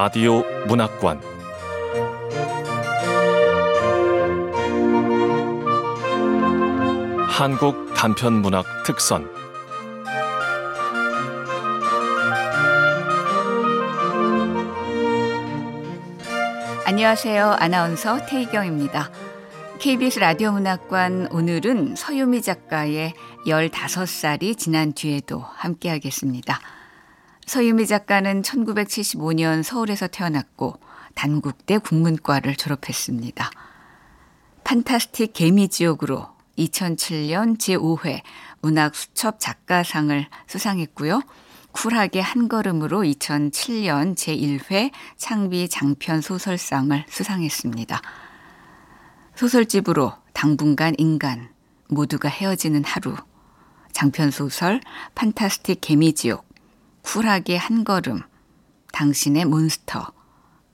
라디오 문학관 한국 단편 문학 특선 안녕하세요. 아나운서 태희경입니다. KBS 라디오 문학관 오늘은 서유미 작가의 15살이 지난 뒤에도 함께 하겠습니다. 서유미 작가는 1975년 서울에서 태어났고 단국대 국문과를 졸업했습니다. 판타스틱 개미지옥으로 2007년 제5회 문학 수첩 작가상을 수상했고요. 쿨하게 한 걸음으로 2007년 제1회 창비 장편 소설상을 수상했습니다. 소설집으로 당분간 인간, 모두가 헤어지는 하루, 장편소설 Fantastic 개미지옥, 쿨하게 한 걸음, 당신의 몬스터,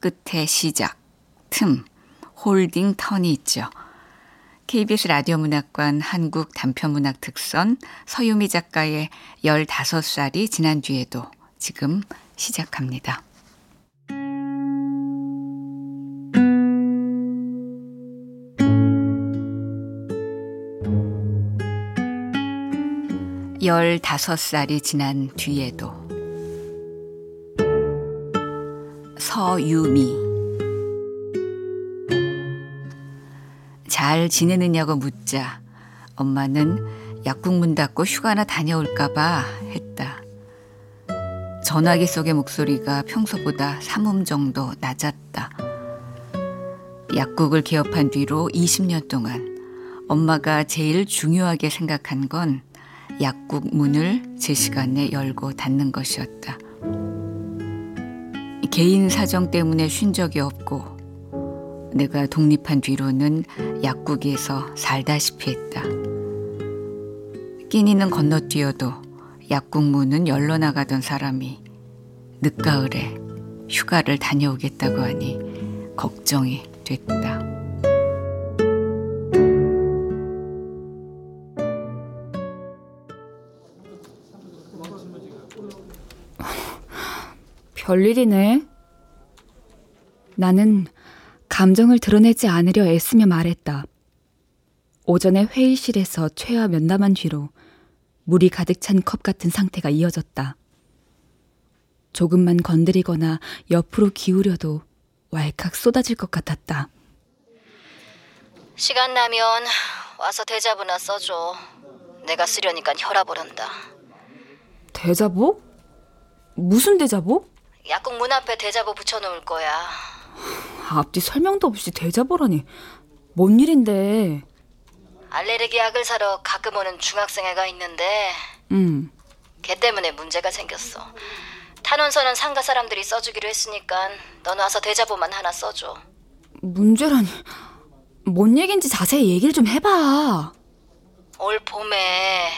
끝에 시작, 틈, Holding Turn이 있죠. KBS 라디오 문학관 한국 단편문학 특선 서유미 작가의 15살이 지난 뒤에도 지금 시작합니다. 열다섯 살이 지난 뒤에도 서유미 잘 지내느냐고 묻자 엄마는 약국 문 닫고 휴가나 다녀올까봐 했다. 전화기 속의 목소리가 평소보다 3음 정도 낮았다. 약국을 개업한 뒤로 20년 동안 엄마가 제일 중요하게 생각한 건 약국 문을 제 시간에 열고 닫는 것이었다. 개인 사정 때문에 쉰 적이 없고 내가 독립한 뒤로는 약국에서 살다시피 했다. 끼니는 건너뛰어도 약국 문은 열러 나가던 사람이 늦가을에 휴가를 다녀오겠다고 하니 걱정이 됐다. 별일이네. 나는 감정을 드러내지 않으려 애쓰며 말했다. 오전에 회의실에서 최하 면담한 뒤로 물이 가득 찬 컵 같은 상태가 이어졌다. 조금만 건드리거나 옆으로 기울여도 왈칵 쏟아질 것 같았다. 시간 나면 와서 대자보나 써줘. 내가 쓰려니까 혈압 오른다. 대자보? 무슨 대자보? 약국 문 앞에 대자보 붙여놓을 거야. 앞뒤 설명도 없이 대자보라니. 뭔 일인데? 알레르기 약을 사러 가끔 오는 중학생 애가 있는데 응. 걔 때문에 문제가 생겼어. 탄원서는 상가 사람들이 써주기로 했으니까 넌 와서 대자보만 하나 써줘. 문제라니. 뭔 얘긴지 자세히 얘기를 좀 해봐. 올 봄에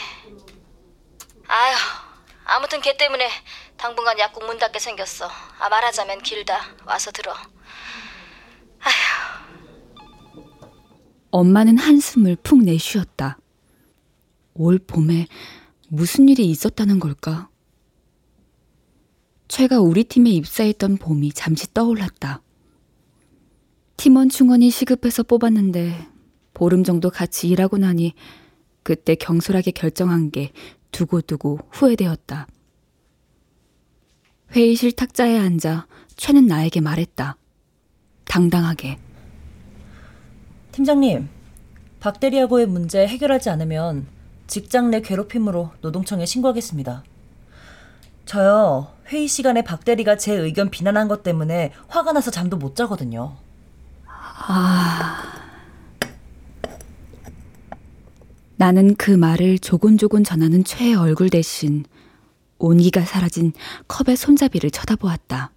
아휴 아무튼 걔 때문에 당분간 약국 문 닫게 생겼어. 아 말하자면 길다. 와서 들어. 아휴. 엄마는 한숨을 푹 내쉬었다. 올 봄에 무슨 일이 있었다는 걸까? 최가 우리 팀에 입사했던 봄이 잠시 떠올랐다. 팀원 충원이 시급해서 뽑았는데 보름 정도 같이 일하고 나니 그때 경솔하게 결정한 게 두고두고 후회되었다. 회의실 탁자에 앉아 최는 나에게 말했다. 당당하게. 팀장님, 박대리하고의 문제 해결하지 않으면 직장 내 괴롭힘으로 노동청에 신고하겠습니다. 저요, 회의 시간에 박대리가 제 의견 비난한 것 때문에 화가 나서 잠도 못 자거든요. 아. 나는 그 말을 조곤조곤 전하는 최의 얼굴 대신 온기가 사라진 컵의 손잡이를 쳐다보았다.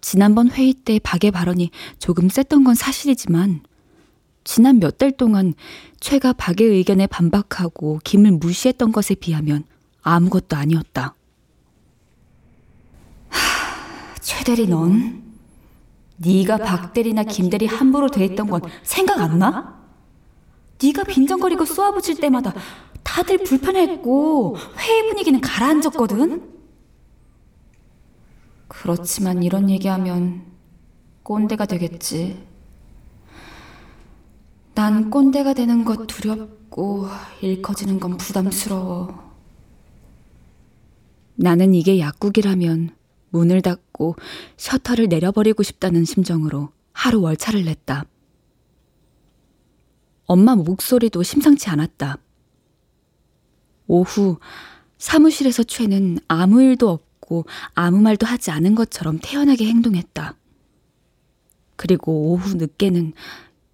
지난번 회의 때 박의 발언이 조금 셌던 건 사실이지만 지난 몇 달 동안 최가 박의 의견에 반박하고 김을 무시했던 것에 비하면 아무것도 아니었다. 하, 최 대리 넌 네가 박 대리나 김 대리 함부로 대했던 건 생각 안 나? 네가 빈정거리고 쏘아붙일 때마다 다들 불편했고 회의 분위기는 가라앉았거든. 그렇지만 이런 얘기하면 꼰대가 되겠지. 난 꼰대가 되는 것 두렵고 일 커지는 건 부담스러워. 나는 이게 약국이라면 문을 닫고 셔터를 내려버리고 싶다는 심정으로 하루 월차를 냈다. 엄마 목소리도 심상치 않았다. 오후 사무실에서 최는 아무 일도 없고 아무 말도 하지 않은 것처럼 태연하게 행동했다. 그리고 오후 늦게는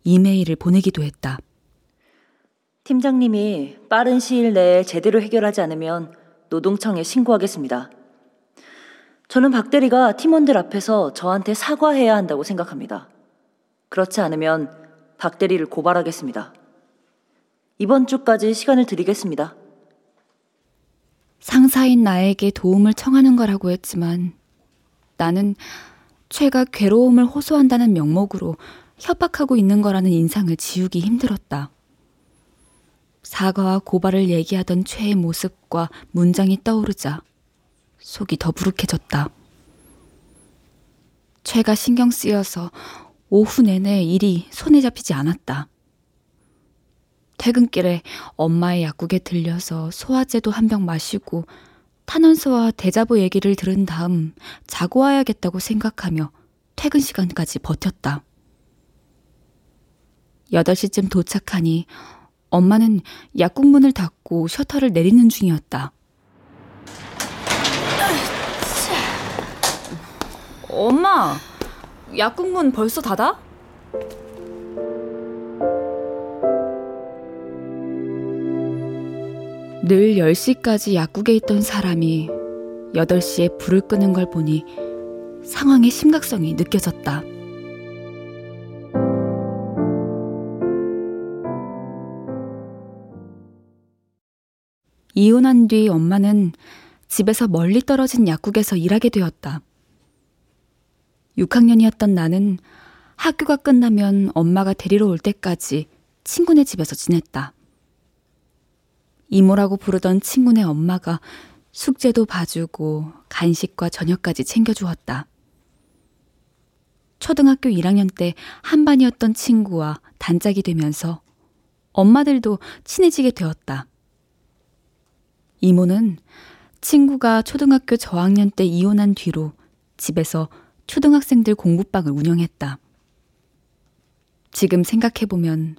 이메일을 보내기도 했다. 팀장님이 빠른 시일 내에 제대로 해결하지 않으면 노동청에 신고하겠습니다. 저는 박 대리가 팀원들 앞에서 저한테 사과해야 한다고 생각합니다. 그렇지 않으면 박 대리를 고발하겠습니다. 이번 주까지 시간을 드리겠습니다. 상사인 나에게 도움을 청하는 거라고 했지만 나는 최가 괴로움을 호소한다는 명목으로 협박하고 있는 거라는 인상을 지우기 힘들었다. 사과와 고발을 얘기하던 최의 모습과 문장이 떠오르자 속이 더부룩해졌다. 최가 신경 쓰여서 오후 내내 일이 손에 잡히지 않았다. 퇴근길에 엄마의 약국에 들려서 소화제도 한 병 마시고 탄원서와 대자보 얘기를 들은 다음 자고 와야겠다고 생각하며 퇴근 시간까지 버텼다. 8시쯤 도착하니 엄마는 약국 문을 닫고 셔터를 내리는 중이었다. 엄마, 약국 문 벌써 닫아? 늘 10시까지 약국에 있던 사람이 8시에 불을 끄는 걸 보니 상황의 심각성이 느껴졌다. 이혼한 뒤 엄마는 집에서 멀리 떨어진 약국에서 일하게 되었다. 6학년이었던 나는 학교가 끝나면 엄마가 데리러 올 때까지 친구네 집에서 지냈다. 이모라고 부르던 친구네 엄마가 숙제도 봐주고 간식과 저녁까지 챙겨주었다. 초등학교 1학년 때 한반이었던 친구와 단짝이 되면서 엄마들도 친해지게 되었다. 이모는 친구가 초등학교 저학년 때 이혼한 뒤로 집에서 초등학생들 공부방을 운영했다. 지금 생각해보면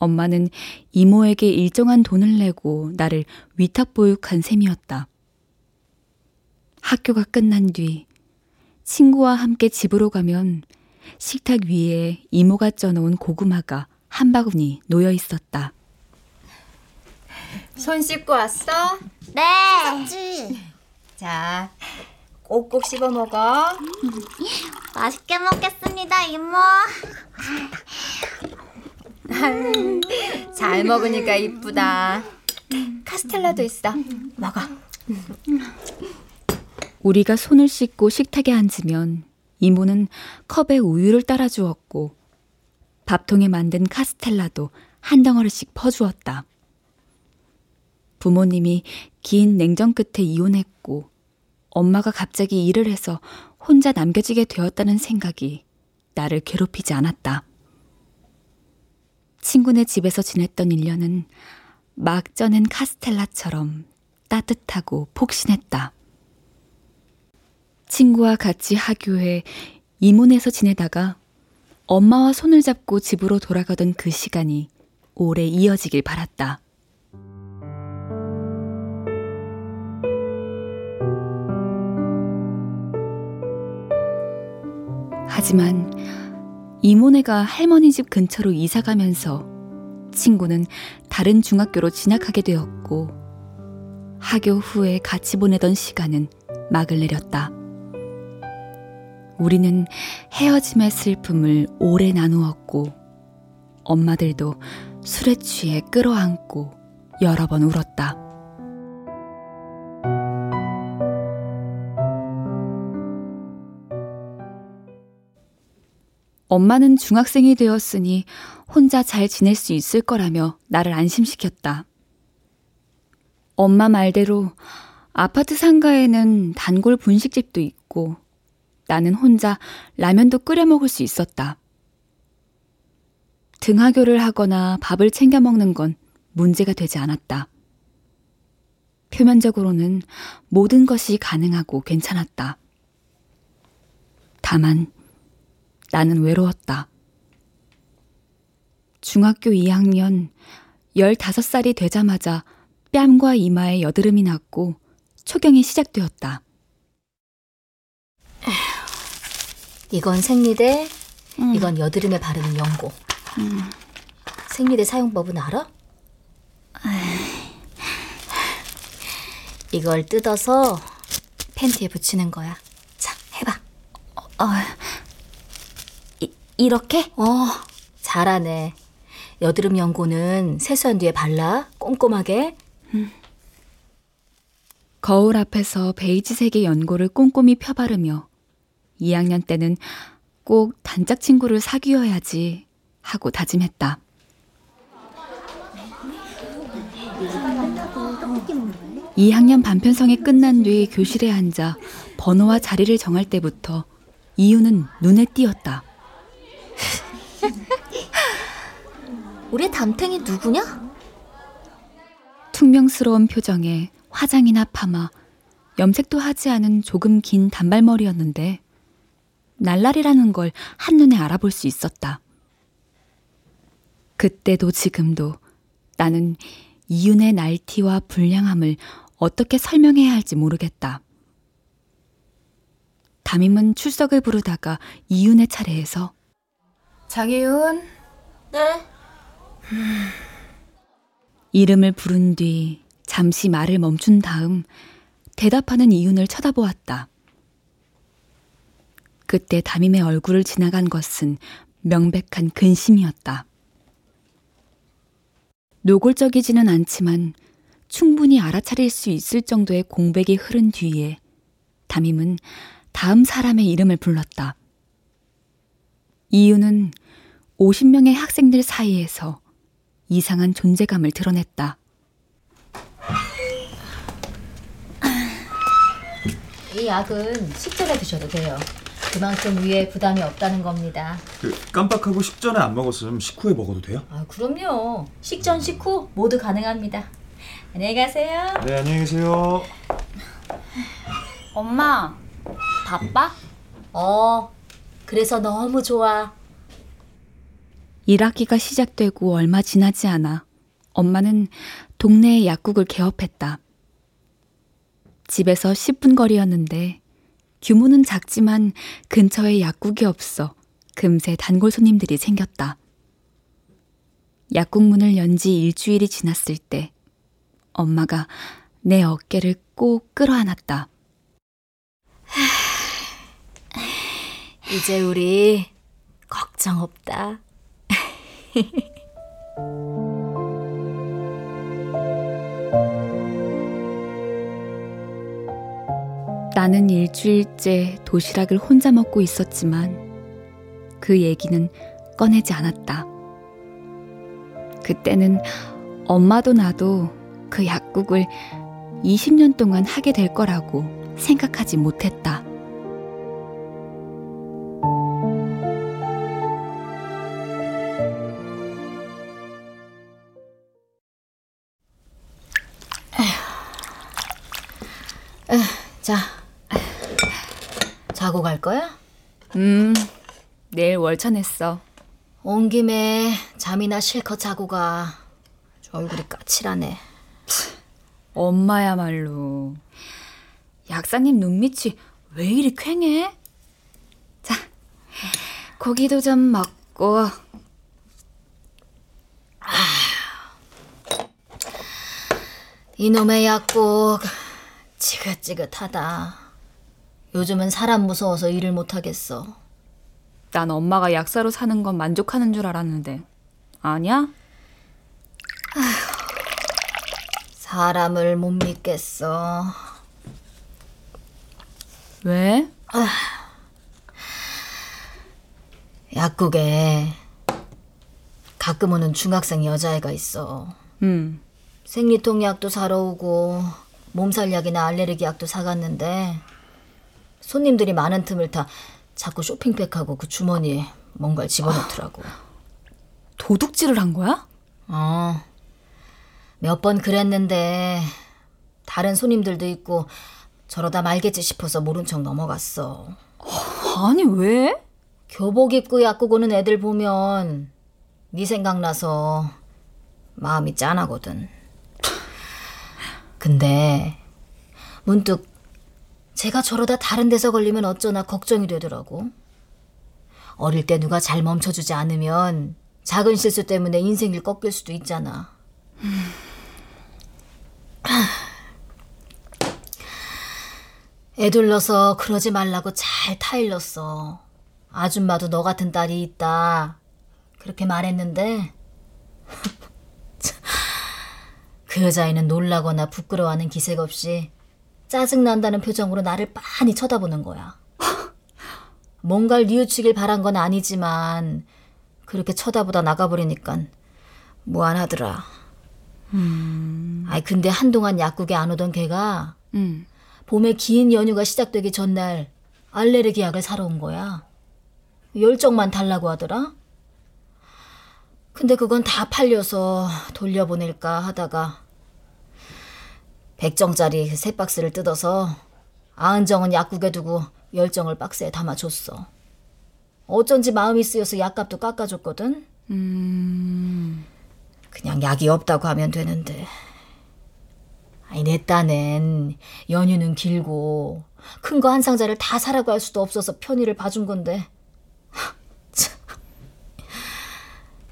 엄마는 이모에게 일정한 돈을 내고 나를 위탁보육한 셈이었다. 학교가 끝난 뒤 친구와 함께 집으로 가면 식탁 위에 이모가 쪄놓은 고구마가 한 바구니 놓여 있었다. 손 씻고 왔어? 네. 자, 꼭꼭 씹어 먹어. 맛있게 먹겠습니다, 이모. 잘 먹으니까 이쁘다. 카스텔라도 있어. 먹어. 우리가 손을 씻고 식탁에 앉으면 이모는 컵에 우유를 따라 주었고 밥통에 만든 카스텔라도 한 덩어리씩 퍼주었다. 부모님이 긴 냉전 끝에 이혼했고 엄마가 갑자기 일을 해서 혼자 남겨지게 되었다는 생각이 나를 괴롭히지 않았다. 친구네 집에서 지냈던 1년은 막 쪄낸 카스텔라처럼 따뜻하고 폭신했다. 친구와 같이 하교해 이문에서 지내다가 엄마와 손을 잡고 집으로 돌아가던 그 시간이 오래 이어지길 바랐다. 하지만 이모네가 할머니 집 근처로 이사 가면서 친구는 다른 중학교로 진학하게 되었고 하교 후에 같이 보내던 시간은 막을 내렸다. 우리는 헤어짐의 슬픔을 오래 나누었고 엄마들도 술에 취해 끌어안고 여러 번 울었다. 엄마는 중학생이 되었으니 혼자 잘 지낼 수 있을 거라며 나를 안심시켰다. 엄마 말대로 아파트 상가에는 단골 분식집도 있고 나는 혼자 라면도 끓여 먹을 수 있었다. 등하교를 하거나 밥을 챙겨 먹는 건 문제가 되지 않았다. 표면적으로는 모든 것이 가능하고 괜찮았다. 다만 나는 외로웠다. 중학교 2학년 15살이 되자마자 뺨과 이마에 여드름이 났고 초경이 시작되었다. 이건 생리대, 이건 여드름에 바르는 연고. 생리대 사용법은 알아? 이걸 뜯어서 팬티에 붙이는 거야. 자, 해봐. 이, 이렇게? 어, 잘하네. 여드름 연고는 세수한 뒤에 발라 꼼꼼하게. 거울 앞에서 베이지색의 연고를 꼼꼼히 펴바르며 2학년 때는 꼭 단짝 친구를 사귀어야지 하고 다짐했다. 2학년 반편성이 끝난 뒤 교실에 앉아 번호와 자리를 정할 때부터 이유는 눈에 띄었다. 우리 담탱이 누구냐? 퉁명스러운 표정에 화장이나 파마, 염색도 하지 않은 조금 긴 단발머리였는데 날라리라는 걸 한눈에 알아볼 수 있었다. 그때도 지금도 나는 이윤의 날티와 불량함을 어떻게 설명해야 할지 모르겠다. 담임은 출석을 부르다가 이윤의 차례에서 장혜윤, 네. 이름을 부른 뒤 잠시 말을 멈춘 다음 대답하는 이윤을 쳐다보았다. 그때 담임의 얼굴을 지나간 것은 명백한 근심이었다. 노골적이지는 않지만 충분히 알아차릴 수 있을 정도의 공백이 흐른 뒤에 담임은 다음 사람의 이름을 불렀다. 이유는 50명의 학생들 사이에서 이상한 존재감을 드러냈다. 이 약은 식전에 드셔도 돼요. 그만큼 위에 부담이 없다는 겁니다. 그 깜빡하고 식전에 안 먹었으면 식후에 먹어도 돼요? 아, 그럼요. 식전, 식후 모두 가능합니다. 안녕히 가세요. 네 안녕히 계세요. 엄마, 바빠? 어, 그래서 너무 좋아. 1학기가 시작되고 얼마 지나지 않아 엄마는 동네의 약국을 개업했다. 집에서 10분 거리였는데 규모는 작지만 근처에 약국이 없어 금세 단골 손님들이 생겼다. 약국 문을 연 지 일주일이 지났을 때 엄마가 내 어깨를 꼭 끌어안았다. 이제 우리 걱정 없다. 나는 일주일째 도시락을 혼자 먹고 있었지만 그 얘기는 꺼내지 않았다. 그때는 엄마도 나도 그 약국을 20년 동안 하게 될 거라고 생각하지 못했다. 자고 갈 거야? 음, 내일 월차 냈어. 온 김에 잠이나 실컷 자고 가. 저 얼굴이 까칠하네. 엄마야말로. 약사님 눈밑이 왜 이리 퀭해? 자, 고기도 좀 먹고. 이놈의 약국 지긋지긋하다. 요즘은 사람 무서워서 일을 못 하겠어. 난 엄마가 약사로 사는 건 만족하는 줄 알았는데. 아니야? 사람을 못 믿겠어. 왜? 약국에 가끔 오는 중학생 여자애가 있어. 음, 생리통 약도 사러 오고 몸살 약이나 알레르기 약도 사갔는데 손님들이 많은 틈을 타 자꾸 쇼핑백하고 그 주머니에 뭔가를 집어넣더라고. 도둑질을 한 거야? 어. 몇 번 그랬는데 다른 손님들도 있고 저러다 말겠지 싶어서 모른 척 넘어갔어. 아니, 왜? 교복 입고 약국 오는 애들 보면 네 생각나서 마음이 짠하거든. 근데 문득 제가 저러다 다른 데서 걸리면 어쩌나 걱정이 되더라고. 어릴 때 누가 잘 멈춰주지 않으면 작은 실수 때문에 인생을 꺾일 수도 있잖아. 애둘러서 그러지 말라고 잘 타일렀어. 아줌마도 너 같은 딸이 있다. 그렇게 말했는데 그 여자애는 놀라거나 부끄러워하는 기색 없이 짜증난다는 표정으로 나를 빤히 쳐다보는 거야. 뭔가를 뉘우치길 바란 건 아니지만 그렇게 쳐다보다 나가버리니까 무안하더라. 아이 근데 한동안 약국에 안 오던 걔가 응. 봄에 긴 연휴가 시작되기 전날 알레르기 약을 사러 온 거야. 열정만 달라고 하더라. 근데 그건 다 팔려서 돌려보낼까 하다가 100정짜리 세 박스를 뜯어서 아은정은 약국에 두고 열정을 박스에 담아줬어. 어쩐지 마음이 쓰여서 약값도 깎아줬거든. 그냥 약이 없다고 하면 되는데. 아니 내 딴엔 연휴는 길고 큰 거 한 상자를 다 사라고 할 수도 없어서 편의를 봐준 건데 참.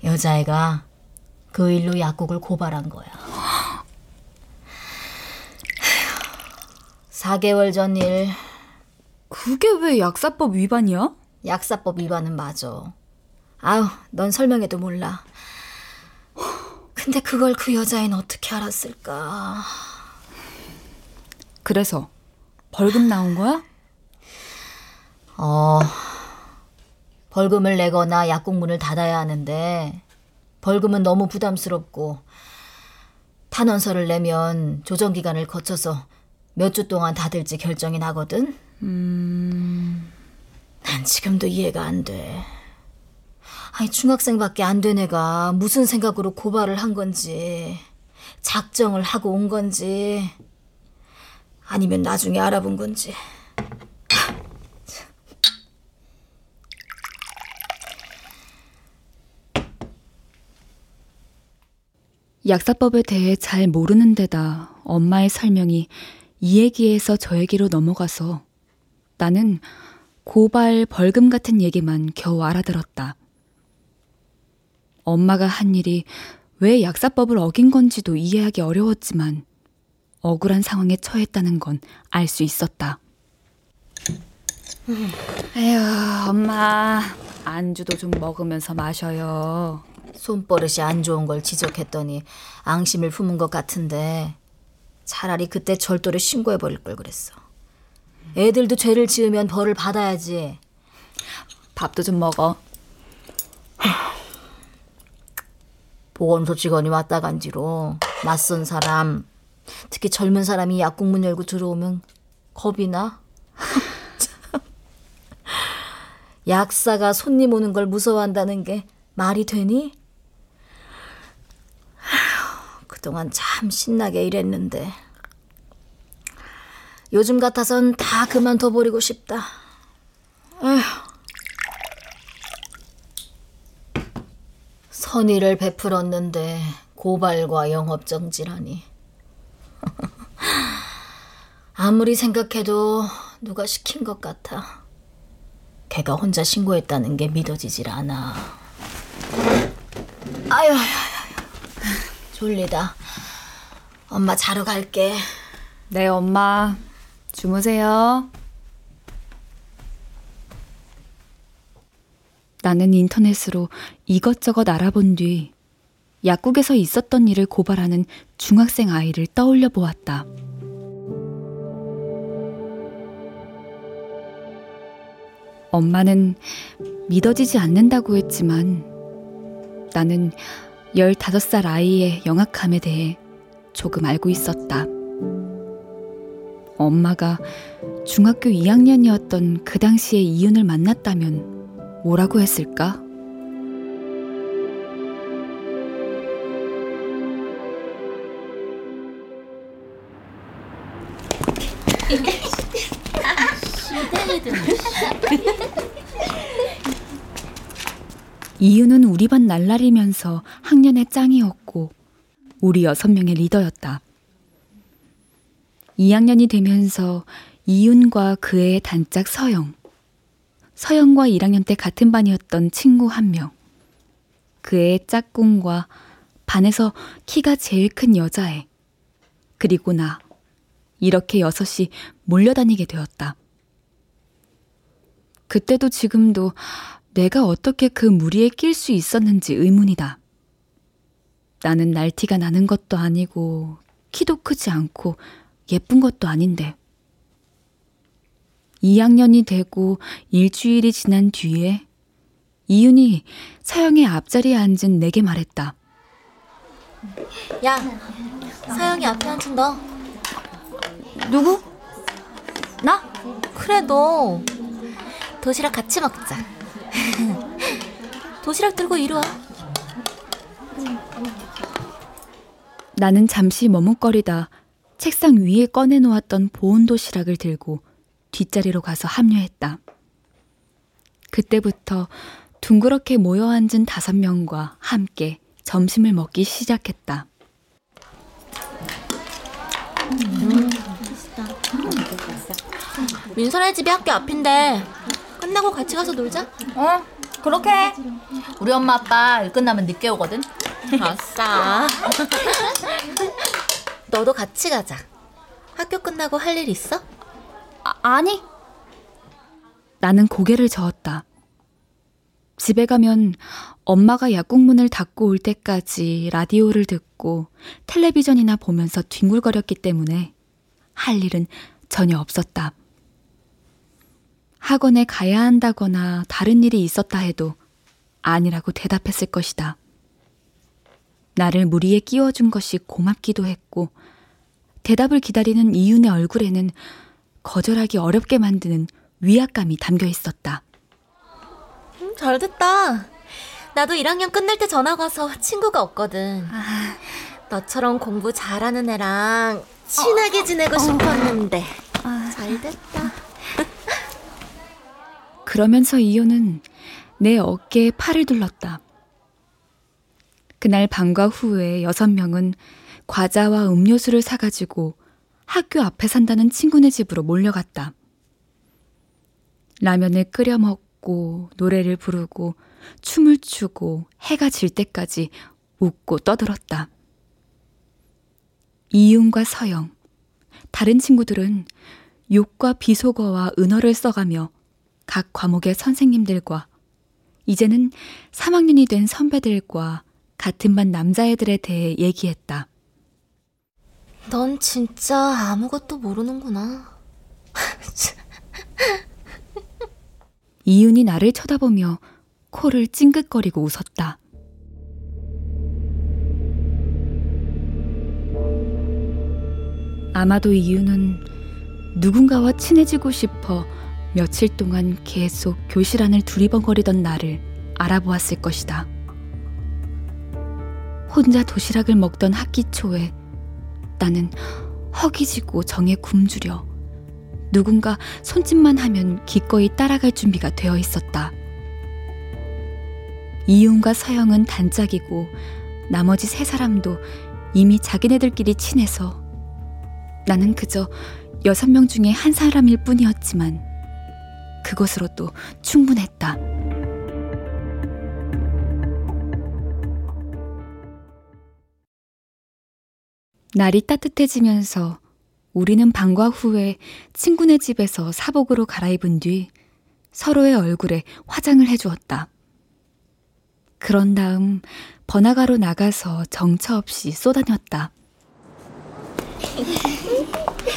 여자애가 그 일로 약국을 고발한 거야. 4개월 전 일 그게 왜 약사법 위반이야? 약사법 위반은 맞아. 아유, 넌 설명해도 몰라. 근데 그걸 그 여자애는 어떻게 알았을까? 그래서 벌금 나온 거야? 어, 벌금을 내거나 약국 문을 닫아야 하는데, 벌금은 너무 부담스럽고, 탄원서를 내면 조정 기간을 거쳐서 몇 주 동안 닫을지 결정이 나거든? 난 지금도 이해가 안 돼. 아니, 중학생밖에 안 된 애가 무슨 생각으로 고발을 한 건지, 작정을 하고 온 건지, 아니면 나중에 알아본 건지. 약사법에 대해 잘 모르는 데다 엄마의 설명이 이 얘기에서 저 얘기로 넘어가서 나는 고발, 벌금 같은 얘기만 겨우 알아들었다. 엄마가 한 일이 왜 약사법을 어긴 건지도 이해하기 어려웠지만 억울한 상황에 처했다는 건 알 수 있었다. 에휴, 엄마. 안주도 좀 먹으면서 마셔요. 손버릇이 안 좋은 걸 지적했더니 앙심을 품은 것 같은데 차라리 그때 절도를 신고해버릴 걸 그랬어. 애들도 죄를 지으면 벌을 받아야지. 밥도 좀 먹어. 보건소 직원이 왔다 간지로 낯선 사람, 특히 젊은 사람이 약국 문 열고 들어오면 겁이 나. 참. 약사가 손님 오는 걸 무서워한다는 게 말이 되니? 아휴, 그동안 참 신나게 일했는데 요즘 같아선 다 그만둬 버리고 싶다. 아휴. 선의를 베풀었는데 고발과 영업정지라니. 아무리 생각해도 누가 시킨 것 같아. 걔가 혼자 신고했다는 게 믿어지질 않아. 아유, 아유, 아유. 졸리다. 엄마 자러 갈게. 네, 엄마. 주무세요. 나는 인터넷으로 이것저것 알아본 뒤 약국에서 있었던 일을 고발하는 중학생 아이를 떠올려 보았다. 엄마는 믿어지지 않는다고 했지만 나는 15살 아이의 영악함에 대해 조금 알고 있었다. 엄마가 중학교 2학년이었던 그 당시에 이윤을 만났다면 뭐라고 했을까? 이유는 우리 반 날라리면서 학년의 짱이었고 우리 여섯 명의 리더였다. 2학년이 되면서 이윤과 그 애의 단짝 서영, 서영과 1학년 때 같은 반이었던 친구 한 명, 그 애의 짝꿍과 반에서 키가 제일 큰 여자애, 그리고 나, 이렇게 여섯이 몰려다니게 되었다. 그때도 지금도 내가 어떻게 그 무리에 낄 수 있었는지 의문이다. 나는 날티가 나는 것도 아니고 키도 크지 않고 예쁜 것도 아닌데. 2학년이 되고 일주일이 지난 뒤에 이윤이 서영의 앞자리에 앉은 내게 말했다. 야, 서영이 앞에 앉은 너. 누구? 나? 그래 너. 도시락 같이 먹자. 도시락 들고 이리 와. 나는 잠시 머뭇거리다 책상 위에 꺼내놓았던 보온 도시락을 들고 뒷자리로 가서 합류했다. 그때부터 둥그렇게 모여 앉은 다섯 명과 함께 점심을 먹기 시작했다. 민선의 집이 학교 앞인데 끝나고 같이 가서 놀자. 어, 그렇게 해. 우리 엄마 아빠 일 끝나면 늦게 오거든. 아싸. 너도 같이 가자. 학교 끝나고 할 일 있어? 아, 아니. 나는 고개를 저었다. 집에 가면 엄마가 약국문을 닫고 올 때까지 라디오를 듣고 텔레비전이나 보면서 뒹굴거렸기 때문에 할 일은 전혀 없었다. 학원에 가야 한다거나 다른 일이 있었다 해도 아니라고 대답했을 것이다. 나를 무리에 끼워준 것이 고맙기도 했고 대답을 기다리는 이윤의 얼굴에는 거절하기 어렵게 만드는 위압감이 담겨 있었다. 음, 잘 됐다. 나도 1학년 끝날 때 전학 와서 친구가 없거든. 너처럼 공부 잘하는 애랑 친하게 지내고 싶었는데. 잘 됐다. 그러면서 이효는 내 어깨에 팔을 둘렀다. 그날 방과 후에 여섯 명은 과자와 음료수를 사가지고 학교 앞에 산다는 친구네 집으로 몰려갔다. 라면을 끓여 먹고 노래를 부르고 춤을 추고 해가 질 때까지 웃고 떠들었다. 이윤과 서영, 다른 친구들은 욕과 비속어와 은어를 써가며 각 과목의 선생님들과 이제는 3학년이 된 선배들과 같은 반 남자애들에 대해 얘기했다. 넌 진짜 아무것도 모르는구나. 이윤이 나를 쳐다보며 코를 찡긋거리고 웃었다. 아마도 이윤은 누군가와 친해지고 싶어 며칠 동안 계속 교실 안을 두리번거리던 나를 알아보았을 것이다. 혼자 도시락을 먹던 학기 초에 나는 허기지고 정에 굶주려 누군가 손짓만 하면 기꺼이 따라갈 준비가 되어 있었다. 이윤과 서영은 단짝이고 나머지 세 사람도 이미 자기네들끼리 친해서 나는 그저 여섯 명 중에 한 사람일 뿐이었지만 그것으로도 충분했다. 날이 따뜻해지면서 우리는 방과 후에 친구네 집에서 사복으로 갈아입은 뒤 서로의 얼굴에 화장을 해주었다. 그런 다음 번화가로 나가서 정처 없이 쏘다녔다.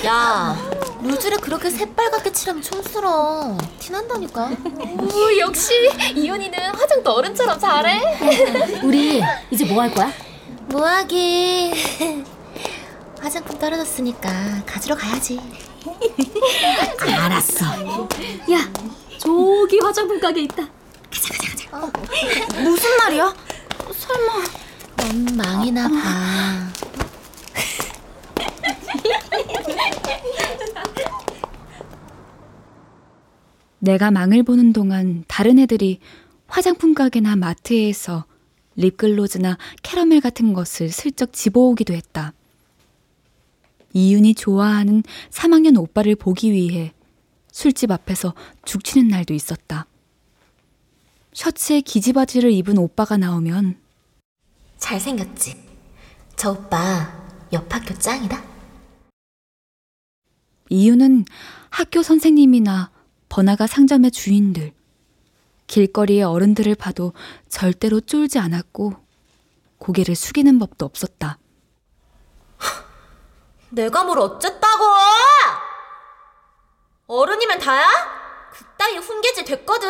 야, 루즈를 그렇게 새빨갛게 칠하면 촌스러워. 티난다니까. 오, 역시 이윤이는 화장도 어른처럼 잘해. 우리 이제 뭐 할 거야? 뭐 하긴. 화장품 떨어졌으니까 가지러 가야지. 알았어. 야, 저기 화장품 가게 있다. 무슨 말이야? 설마 넌 망이나 봐. 내가 망을 보는 동안 다른 애들이 화장품 가게나 마트에서 립글로즈나 캐러멜 같은 것을 슬쩍 집어오기도 했다. 이윤이 좋아하는 3학년 오빠를 보기 위해 술집 앞에서 죽치는 날도 있었다. 셔츠에 기지바지를 입은 오빠가 나오면 잘생겼지? 저 오빠 옆 학교 짱이다? 이유는 학교 선생님이나 번화가 상점의 주인들, 길거리의 어른들을 봐도 절대로 쫄지 않았고 고개를 숙이는 법도 없었다. 내가 뭘 어쨌다고! 어른이면 다야? 그따위 훈계질 됐거든?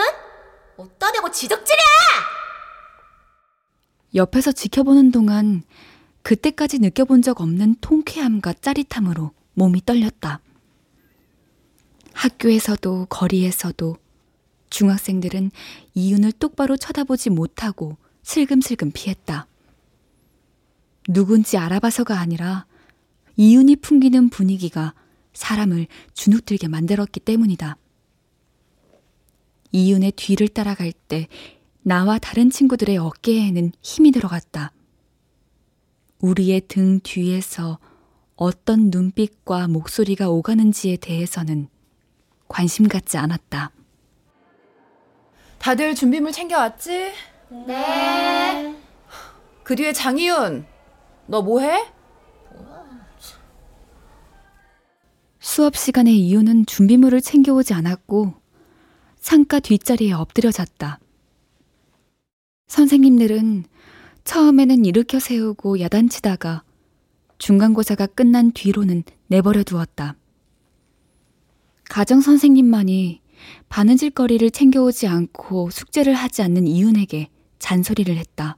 어따 대고 지적질이야! 옆에서 지켜보는 동안 그때까지 느껴본 적 없는 통쾌함과 짜릿함으로 몸이 떨렸다. 학교에서도 거리에서도 중학생들은 이윤을 똑바로 쳐다보지 못하고 슬금슬금 피했다. 누군지 알아봐서가 아니라 이윤이 풍기는 분위기가 사람을 주눅들게 만들었기 때문이다. 이윤의 뒤를 따라갈 때 나와 다른 친구들의 어깨에는 힘이 들어갔다. 우리의 등 뒤에서 어떤 눈빛과 목소리가 오가는지에 대해서는 관심 갖지 않았다. 다들 준비물 챙겨왔지? 네. 그 뒤에 장희윤, 너 뭐해? 수업 시간에 이유는 준비물을 챙겨오지 않았고 창가 뒷자리에 엎드려 잤다. 선생님들은 처음에는 일으켜 세우고 야단치다가 중간고사가 끝난 뒤로는 내버려 두었다. 가정 선생님만이 바느질거리를 챙겨오지 않고 숙제를 하지 않는 이윤에게 잔소리를 했다.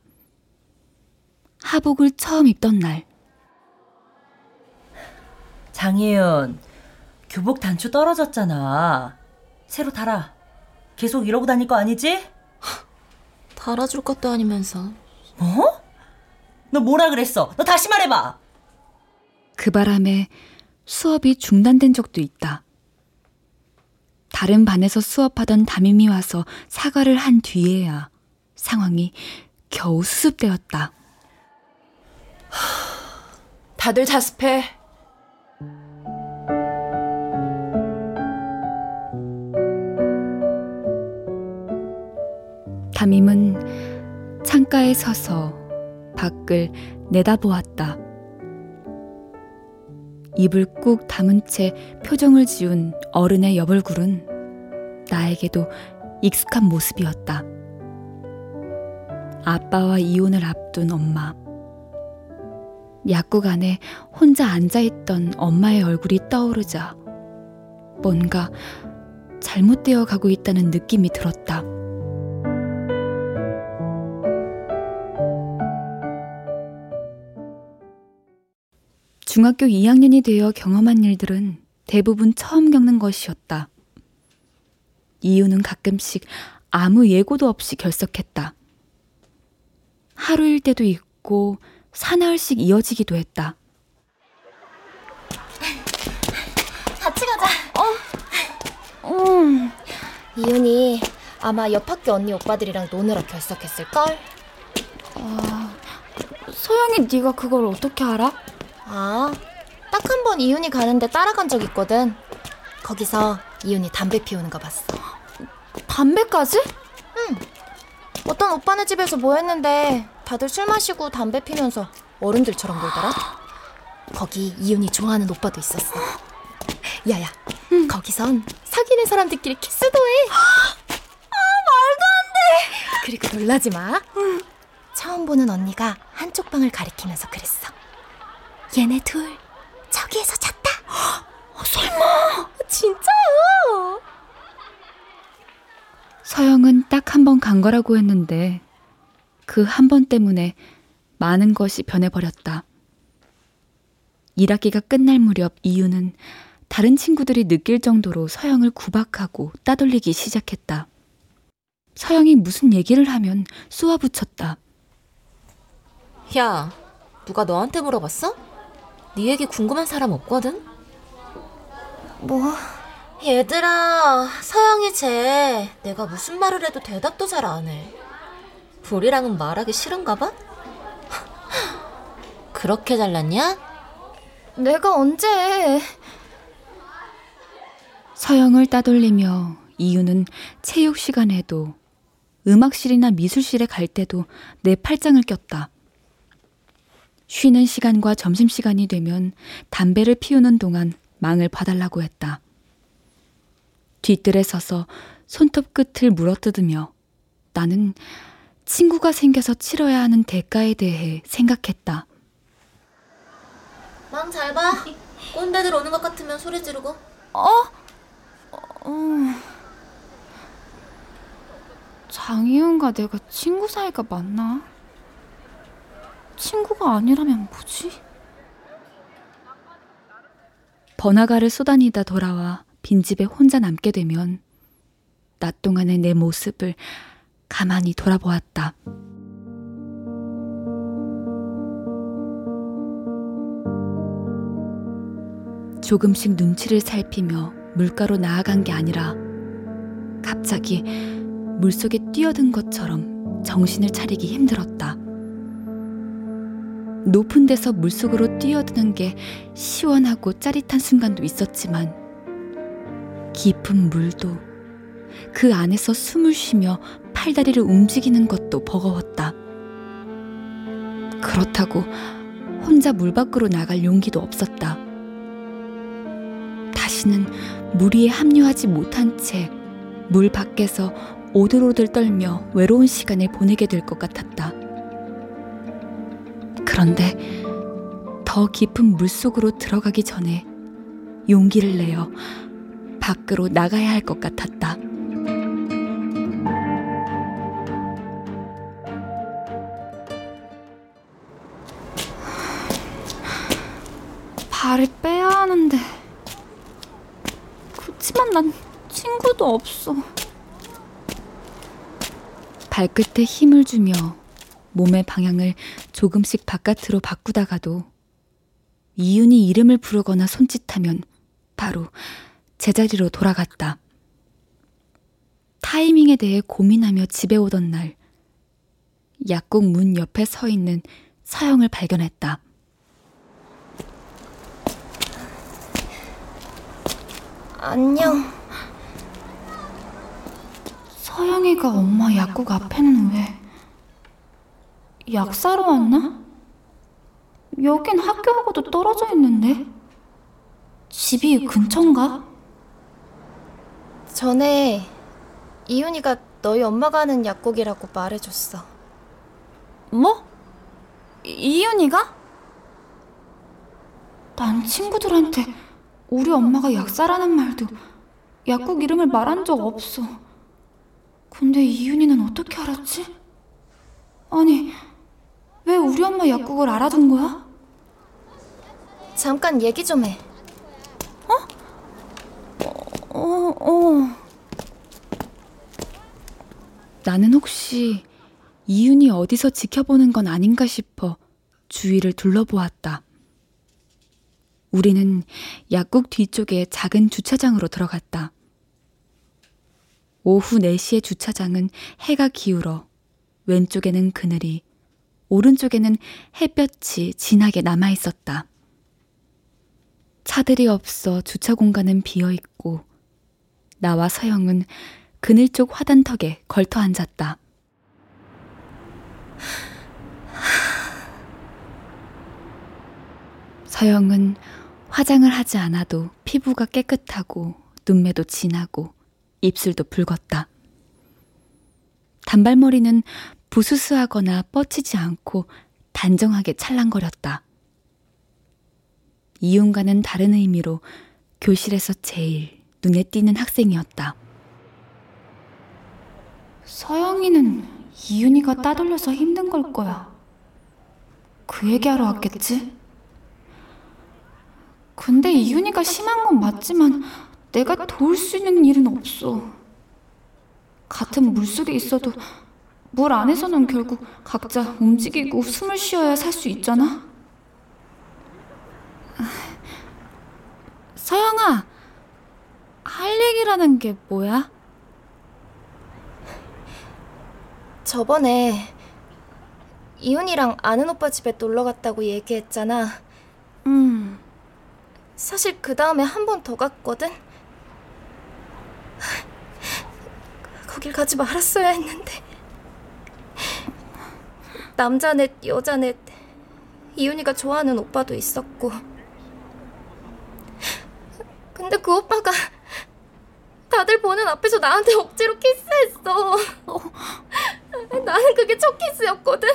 하복을 처음 입던 날, 장희윤, 교복 단추 떨어졌잖아. 새로 달아. 계속 이러고 다닐 거 아니지? 달아줄 것도 아니면서. 뭐? 너 뭐라 그랬어? 너 다시 말해봐. 그 바람에 수업이 중단된 적도 있다. 다른 반에서 수업하던 담임이 와서 사과를 한 뒤에야 상황이 겨우 수습되었다. 다들 자습해. 담임은 창가에 서서 밖을 내다보았다. 입을 꾹 다문 채 표정을 지운 어른의 여벌굴은 나에게도 익숙한 모습이었다. 아빠와 이혼을 앞둔 엄마. 약국 안에 혼자 앉아있던 엄마의 얼굴이 떠오르자 뭔가 잘못되어 가고 있다는 느낌이 들었다. 중학교 2학년이 되어 경험한 일들은 대부분 처음 겪는 것이었다. 이유는 가끔씩 아무 예고도 없이 결석했다. 하루일 때도 있고 사나흘씩 이어지기도 했다. 같이 가자. 음, 이윤이 아마 옆 학교 언니 오빠들이랑 노느라 결석했을걸? 소영이 네가 그걸 어떻게 알아? 아, 딱 한 번 이윤이 가는데 따라간 적 있거든. 거기서 이윤이 담배 피우는 거 봤어. 담배까지? 어떤 오빠네 집에서 뭐 했는데 다들 술 마시고 담배 피면서 어른들처럼 놀더라. 거기 이윤이 좋아하는 오빠도 있었어. 야야, 거기선 사귀는 사람들끼리 키스도 해. 아, 말도 안 돼. 그리고 놀라지 마. 처음 보는 언니가 한쪽 방을 가리키면서 그랬어. 얘네 둘 저기에서 잤다. 설마? 진짜야. 서영은 딱 한 번 간 거라고 했는데 그 한 번 때문에 많은 것이 변해버렸다. 1학기가 끝날 무렵 이유는 다른 친구들이 느낄 정도로 서영을 구박하고 따돌리기 시작했다. 서영이 무슨 얘기를 하면 쏘아붙였다. 야, 누가 너한테 물어봤어? 네 얘기 궁금한 사람 없거든? 뭐? 얘들아, 서영이 쟤 내가 무슨 말을 해도 대답도 잘 안 해. 우리랑은 말하기 싫은가 봐? 그렇게 잘났냐? 내가 언제? 서영을 따돌리며 이유는 체육 시간에도 음악실이나 미술실에 갈 때도 내 팔짱을 꼈다. 쉬는 시간과 점심시간이 되면 담배를 피우는 동안 망을 봐달라고 했다. 뒤뜰에 서서 손톱 끝을 물어뜯으며 나는 친구가 생겨서 치러야 하는 대가에 대해 생각했다. 망 잘 봐. 꼰대들 오는 것 같으면 소리 지르고. 어? 장희은과 내가 친구 사이가 맞나? 친구가 아니라면 뭐지? 번화가를 쏘다니다 돌아와 빈집에 혼자 남게 되면 낮 동안의 내 모습을 가만히 돌아보았다. 조금씩 눈치를 살피며 물가로 나아간 게 아니라 갑자기 물속에 뛰어든 것처럼 정신을 차리기 힘들었다. 높은 데서 물속으로 뛰어드는 게 시원하고 짜릿한 순간도 있었지만 깊은 물도 그 안에서 숨을 쉬며 팔다리를 움직이는 것도 버거웠다. 그렇다고 혼자 물 밖으로 나갈 용기도 없었다. 다시는 물 위에 합류하지 못한 채 물 밖에서 오들오들 떨며 외로운 시간을 보내게 될 것 같았다. 그런데 더 깊은 물 속으로 들어가기 전에 용기를 내어 밖으로 나가야 할 것 같았다. 발을 빼야 하는데 그치만 난 친구도 없어 발끝에 힘을 주며 몸의 방향을 조금씩 바깥으로 바꾸다가도 이윤이 이름을 부르거나 손짓하면 바로 제자리로 돌아갔다. 타이밍에 대해 고민하며 집에 오던 날 약국 문 옆에 서 있는 서영을 발견했다. 안녕. 서영이가 엄마 약국 앞에는 왜? 약 사러 왔나? 여긴 학교하고도 떨어져 있는데? 집이 근처인가? 전에 이윤이가 너희 엄마가 하는 약국이라고 말해줬어. 뭐? 이윤이가? 난 친구들한테 우리 엄마가 약사라는 말도 약국 이름을 말한 적 없어. 근데 이윤이는 어떻게 알았지? 아니, 왜 우리 엄마 약국을 알아둔 거야? 잠깐 얘기 좀 해. 어, 어. 나는 혹시 이윤이 어디서 지켜보는 건 아닌가 싶어 주위를 둘러보았다. 우리는 약국 뒤쪽에 작은 주차장으로 들어갔다. 오후 4시의 주차장은 해가 기울어 왼쪽에는 그늘이, 오른쪽에는 햇볕이 진하게 남아 있었다. 차들이 없어 주차 공간은 비어 있고 나와 서영은 그늘 쪽 화단턱에 걸터 앉았다. 서영은 화장을 하지 않아도 피부가 깨끗하고 눈매도 진하고 입술도 붉었다. 단발머리는 부스스하거나 뻗치지 않고 단정하게 찰랑거렸다. 이윤과는 다른 의미로 교실에서 제일 눈에 띄는 학생이었다. 서영이는 이윤이가 따돌려서 힘든 걸 거야. 그 얘기하러 왔겠지? 근데 이윤이가 심한 건 맞지만 내가 도울 수 있는 일은 없어. 같은 물속에 있어도 물 안에서는 결국 각자 움직이고 숨을 쉬어야 살 수 있잖아. 서영아, 할 얘기라는 게 뭐야? 저번에 이윤이랑 아는 오빠 집에 놀러 갔다고 얘기했잖아. 음, 사실 그 다음에 한 번 더 갔거든. 거길 가지 말았어야 했는데. 남자 넷, 여자 넷. 이윤이가 좋아하는 오빠도 있었고. 근데 그 오빠가 다들 보는 앞에서 나한테 억지로 키스했어. 나는 그게 첫 키스였거든.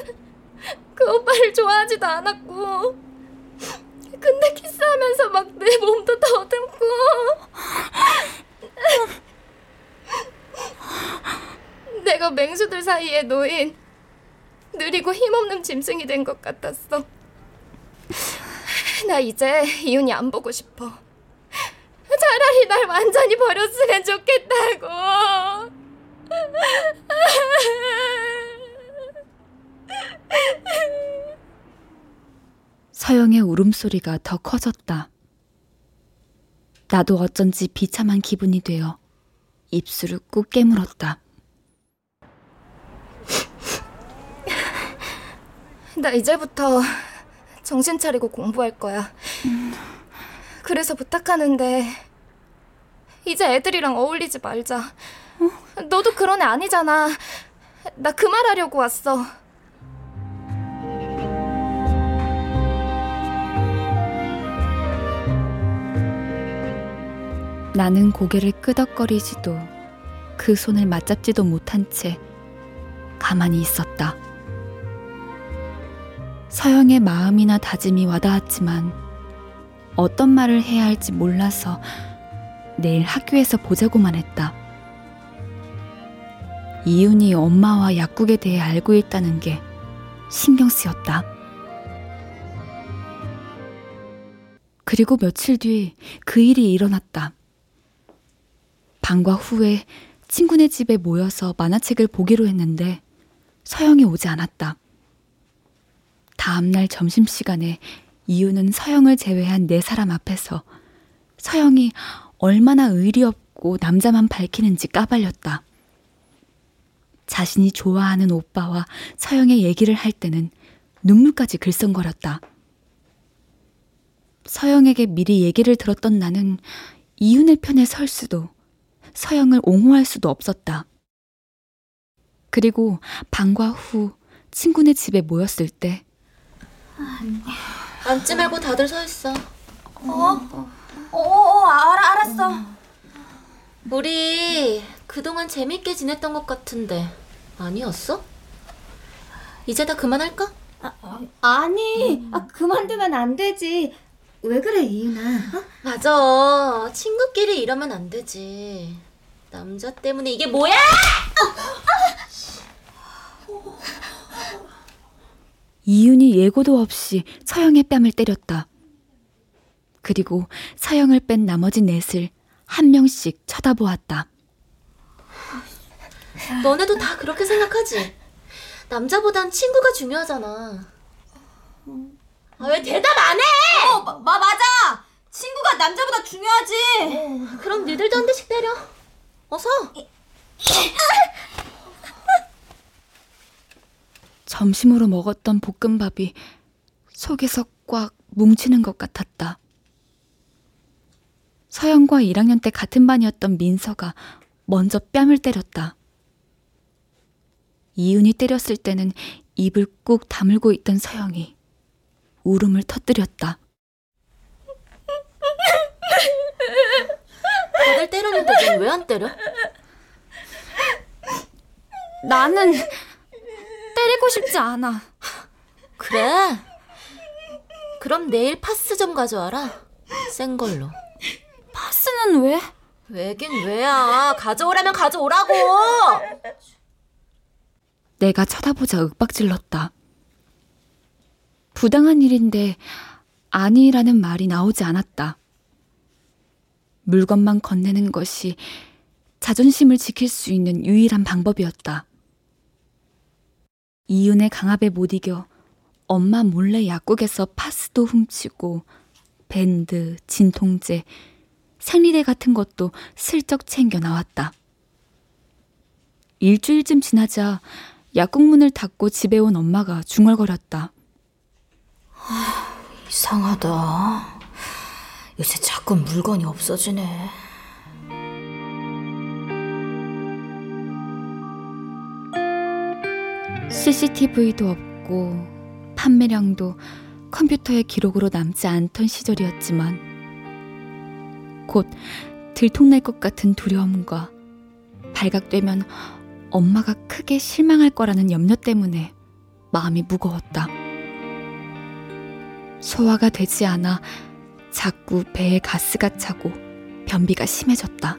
그 오빠를 좋아하지도 않았고. 근데 키스하면서 막 내 몸도 더듬고. 내가 맹수들 사이에 놓인 느리고 힘없는 짐승이 된 것 같았어. 나 이제 이윤이 안 보고 싶어. 차라리 날 완전히 버렸으면 좋겠다고. 서영의 울음소리가 더 커졌다. 나도 어쩐지 비참한 기분이 되어 입술을 꾹 깨물었다. 나 이제부터 정신 차리고 공부할 거야. 그래서 부탁하는데 이제 애들이랑 어울리지 말자. 너도 그런 애 아니잖아. 나 그 말 하려고 왔어. 나는 고개를 끄덕거리지도 그 손을 맞잡지도 못한 채 가만히 있었다. 서영의 마음이나 다짐이 와닿았지만 어떤 말을 해야 할지 몰라서 내일 학교에서 보자고만 했다. 이윤이 엄마와 약국에 대해 알고 있다는 게 신경 쓰였다. 그리고 며칠 뒤 그 일이 일어났다. 방과 후에 친구네 집에 모여서 만화책을 보기로 했는데 서영이 오지 않았다. 다음날 점심시간에 이유는 서영을 제외한 네 사람 앞에서 서영이 얼마나 의리 없고 남자만 밝히는지 까발렸다. 자신이 좋아하는 오빠와 서영의 얘기를 할 때는 눈물까지 글썽거렸다. 서영에게 미리 얘기를 들었던 나는 이윤의 편에 설 수도 서영을 옹호할 수도 없었다. 그리고 방과 후 친구네 집에 모였을 때 앉지 말고 다들 서 있어. 어? 어, 어, 알아, 알았어. 우리 그동안 재밌게 지냈던 것 같은데 아니었어? 이제 다 그만할까? 아니, 아, 그만두면 안 되지. 왜 그래, 이윤아? 어? 맞아. 친구끼리 이러면 안 되지. 남자 때문에 이게 뭐야? 이윤이 예고도 없이 서영의 뺨을 때렸다. 그리고 서영을 뺀 나머지 넷을 한 명씩 쳐다보았다. 너네도 다 그렇게 생각하지? 남자보단 친구가 중요하잖아. 아, 왜 대답 안 해? 어, 마, 마, 맞아! 친구가 남자보다 중요하지! 어, 그럼 니들도 한 대씩 때려. 어서. 점심으로 먹었던 볶음밥이 속에서 꽉 뭉치는 것 같았다. 서영과 1학년 때 같은 반이었던 민서가 먼저 뺨을 때렸다. 이윤이 때렸을 때는 입을 꾹 다물고 있던 서영이 울음을 터뜨렸다. 다들 때렸는데 넌 왜 안 때려? 나는 때리고 싶지 않아. 그래? 그럼 내일 파스 좀 가져와라. 센 걸로. 파스는 왜? 왜긴 왜야. 가져오라면 가져오라고. 내가 쳐다보자 윽박질렀다. 부당한 일인데 아니라는 말이 나오지 않았다. 물건만 건네는 것이 자존심을 지킬 수 있는 유일한 방법이었다. 이윤의 강압에 못 이겨 엄마 몰래 약국에서 파스도 훔치고 밴드, 진통제, 생리대 같은 것도 슬쩍 챙겨 나왔다. 일주일쯤 지나자 약국 문을 닫고 집에 온 엄마가 중얼거렸다. 이상하다. 요새 자꾸 물건이 없어지네. CCTV도 없고 판매량도 컴퓨터의 기록으로 남지 않던 시절이었지만 곧 들통날 것 같은 두려움과 발각되면 엄마가 크게 실망할 거라는 염려 때문에 마음이 무거웠다. 소화가 되지 않아 자꾸 배에 가스가 차고 변비가 심해졌다.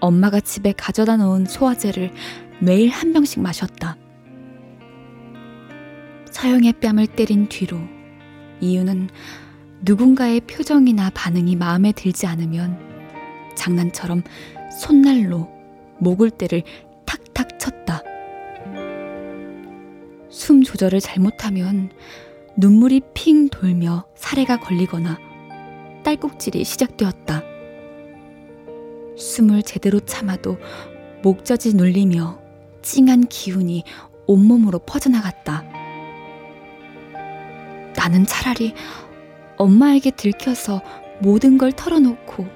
엄마가 집에 가져다 놓은 소화제를 매일 한 병씩 마셨다. 서영의 뺨을 때린 뒤로 이유는 누군가의 표정이나 반응이 마음에 들지 않으면 장난처럼 손날로 목을때를 탁탁 쳤다. 숨 조절을 잘못하면 눈물이 핑 돌며 사례가 걸리거나 딸꾹질이 시작되었다. 숨을 제대로 참아도 목젖이 눌리며 찡한 기운이 온몸으로 퍼져나갔다. 나는 차라리 엄마에게 들켜서 모든 걸 털어놓고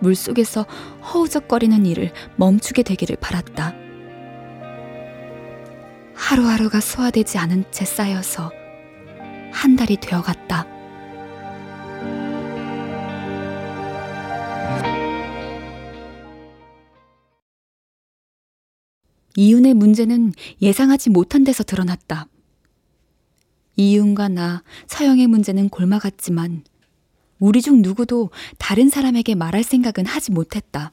물속에서 허우적거리는 일을 멈추게 되기를 바랐다. 하루하루가 소화되지 않은 채 쌓여서 한 달이 되어갔다. 이윤의 문제는 예상하지 못한 데서 드러났다. 이윤과 나, 서영의 문제는 골마갔지만 우리 중 누구도 다른 사람에게 말할 생각은 하지 못했다.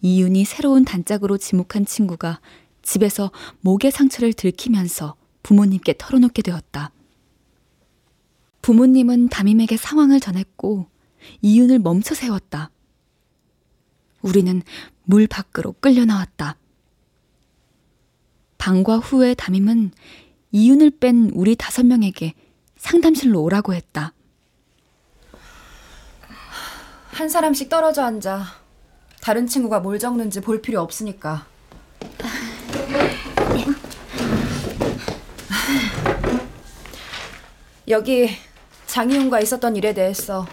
이윤이 새로운 단짝으로 지목한 친구가 집에서 목의 상처를 들키면서 부모님께 털어놓게 되었다. 부모님은 담임에게 상황을 전했고 이윤을 멈춰 세웠다. 우리는 물 밖으로 끌려 나왔다. 방과 후에 담임은 이윤을 뺀 우리 다섯 명에게 상담실로 오라고 했다. 한 사람씩 떨어져 앉아. 다른 친구가 뭘 적는지 볼 필요 없으니까. 여기 장희훈과 있었던 일에 대해서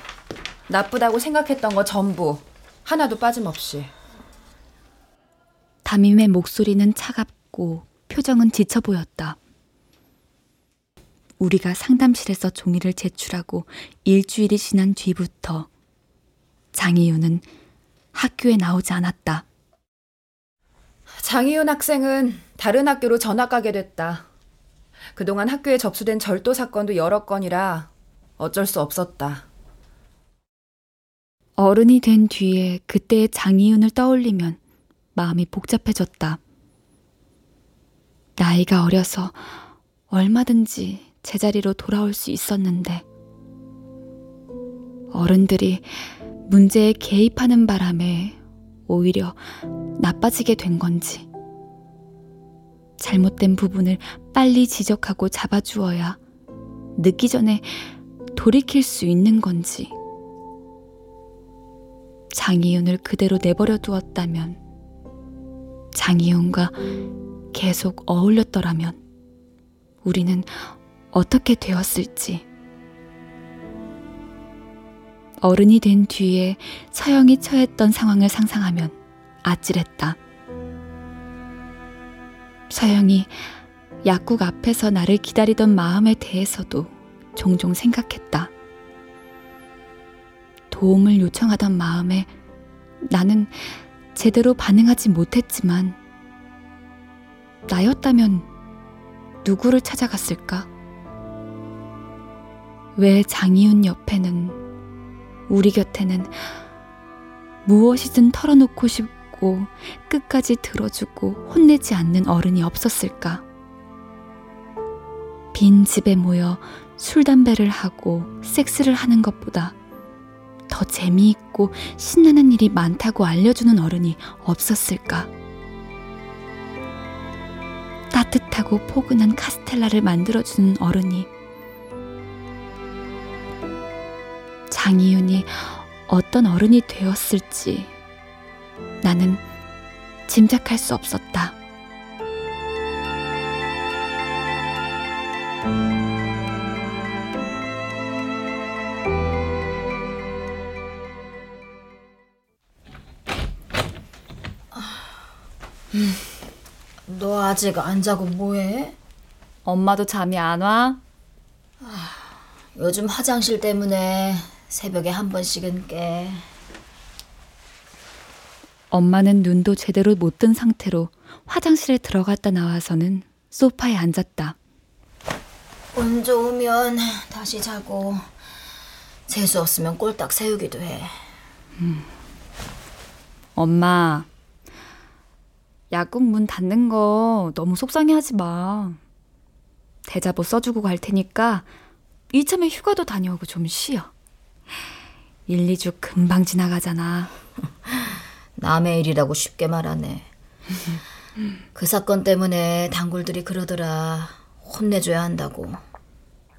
나쁘다고 생각했던 거 전부 하나도 빠짐없이. 담임의 목소리는 차갑고 표정은 지쳐 보였다. 우리가 상담실에서 종이를 제출하고 일주일이 지난 뒤부터 장희윤은 학교에 나오지 않았다. 장희윤 학생은 다른 학교로 전학 가게 됐다. 그동안 학교에 접수된 절도 사건도 여러 건이라 어쩔 수 없었다. 어른이 된 뒤에 그때의 장희윤을 떠올리면 마음이 복잡해졌다. 나이가 어려서 얼마든지 제자리로 돌아올 수 있었는데, 어른들이 문제에 개입하는 바람에 오히려 나빠지게 된 건지, 잘못된 부분을 빨리 지적하고 잡아주어야 늦기 전에 돌이킬 수 있는 건지, 장이윤을 그대로 내버려 두었다면, 장이윤과 계속 어울렸더라면, 우리는 어떻게 되었을지. 어른이 된 뒤에 서영이 처했던 상황을 상상하면 아찔했다. 서영이 약국 앞에서 나를 기다리던 마음에 대해서도 종종 생각했다. 도움을 요청하던 마음에 나는 제대로 반응하지 못했지만 나였다면 누구를 찾아갔을까? 왜 장이훈 옆에는 우리 곁에는 무엇이든 털어놓고 싶고 끝까지 들어주고 혼내지 않는 어른이 없었을까? 빈 집에 모여 술 담배를 하고 섹스를 하는 것보다 더 재미있고 신나는 일이 많다고 알려주는 어른이 없었을까? 따뜻하고 포근한 카스텔라를 만들어주는 어른이 장이윤이 어떤 어른이 되었을지 나는 짐작할 수 없었다. 아직 안 자고 뭐해? 엄마도 잠이 안 와? 요즘 화장실 때문에 새벽에 한 번씩은 깨. 엄마는 눈도 제대로 못 뜬 상태로 화장실에 들어갔다 나와서는 소파에 앉았다. 운 좋으면 다시 자고 재수 없으면 꼴딱 세우기도 해. 엄마, 약국 문 닫는 거 너무 속상해 하지 마. 대자보 써주고 갈 테니까 이참에 휴가도 다녀오고 좀 쉬어. 1, 2주 금방 지나가잖아. 남의 일이라고 쉽게 말하네. 그 사건 때문에 단골들이 그러더라. 혼내줘야 한다고.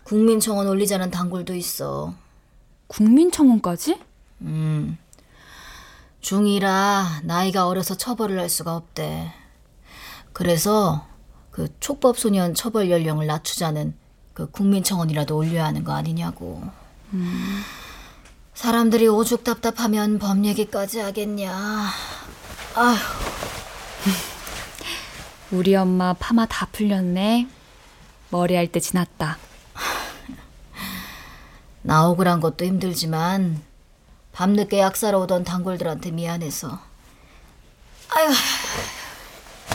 국민청원 올리자는 단골도 있어. 국민청원까지? 음. 중2라 나이가 어려서 처벌을 할 수가 없대. 그래서 그 촉법 소년 처벌 연령을 낮추자는 그 국민청원이라도 올려야 하는 거 아니냐고. 사람들이 오죽 답답하면 법 얘기까지 하겠냐. 아휴. 우리 엄마 파마 다 풀렸네. 머리 할 때 지났다. 나 억울한 것도 힘들지만 밤늦게 약 사러 오던 단골들한테 미안해서. 아휴.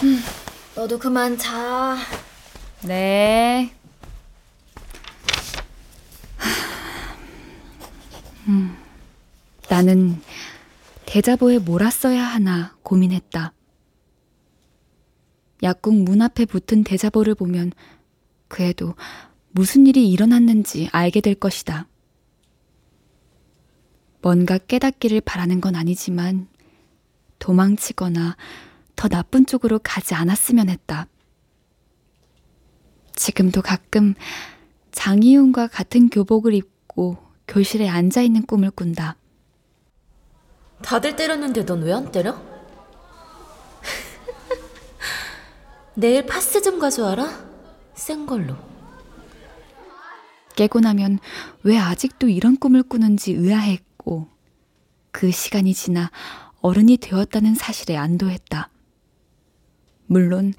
음, 너도 그만 자. 네. 음, 나는 대자보에 써야 하나 고민했다. 약국 문 앞에 붙은 대자보를 보면 그래도 무슨 일이 일어났는지 알게 될 것이다. 뭔가 깨닫기를 바라는 건 아니지만 도망치거나 더 나쁜 쪽으로 가지 않았으면 했다. 지금도 가끔 장이윤과 같은 교복을 입고 교실에 앉아 있는 꿈을 꾼다. 다들 때렸는데 넌 왜 안 때려? 내일 파스 좀 가져와라. 센 걸로. 깨고 나면 왜 아직도 이런 꿈을 꾸는지 의아 했고 그 시간이 지나 어른이 되었다는 사실에 안도했다. 물론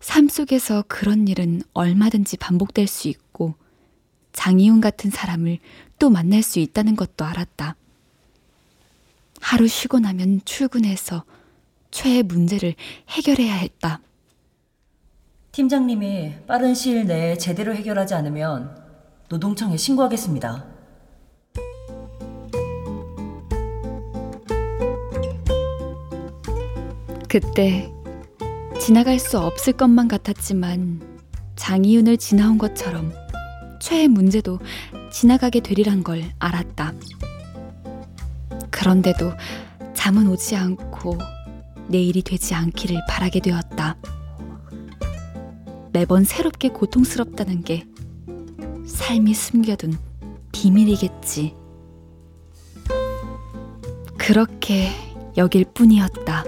삶 속에서 그런 일은 얼마든지 반복될 수 있고 장이훈 같은 사람을 또 만날 수 있다는 것도 알았다. 하루 쉬고 나면 출근해서 최의 문제를 해결해야 했다. 팀장님이 빠른 시일 내에 제대로 해결하지 않으면 노동청에 신고하겠습니다. 그때 지나갈 수 없을 것만 같았지만 장이윤을 지나온 것처럼 최의 문제도 지나가게 되리란 걸 알았다. 그런데도 잠은 오지 않고 내일이 되지 않기를 바라게 되었다. 매번 새롭게 고통스럽다는 게 삶이 숨겨둔 비밀이겠지. 그렇게 여길 뿐이었다.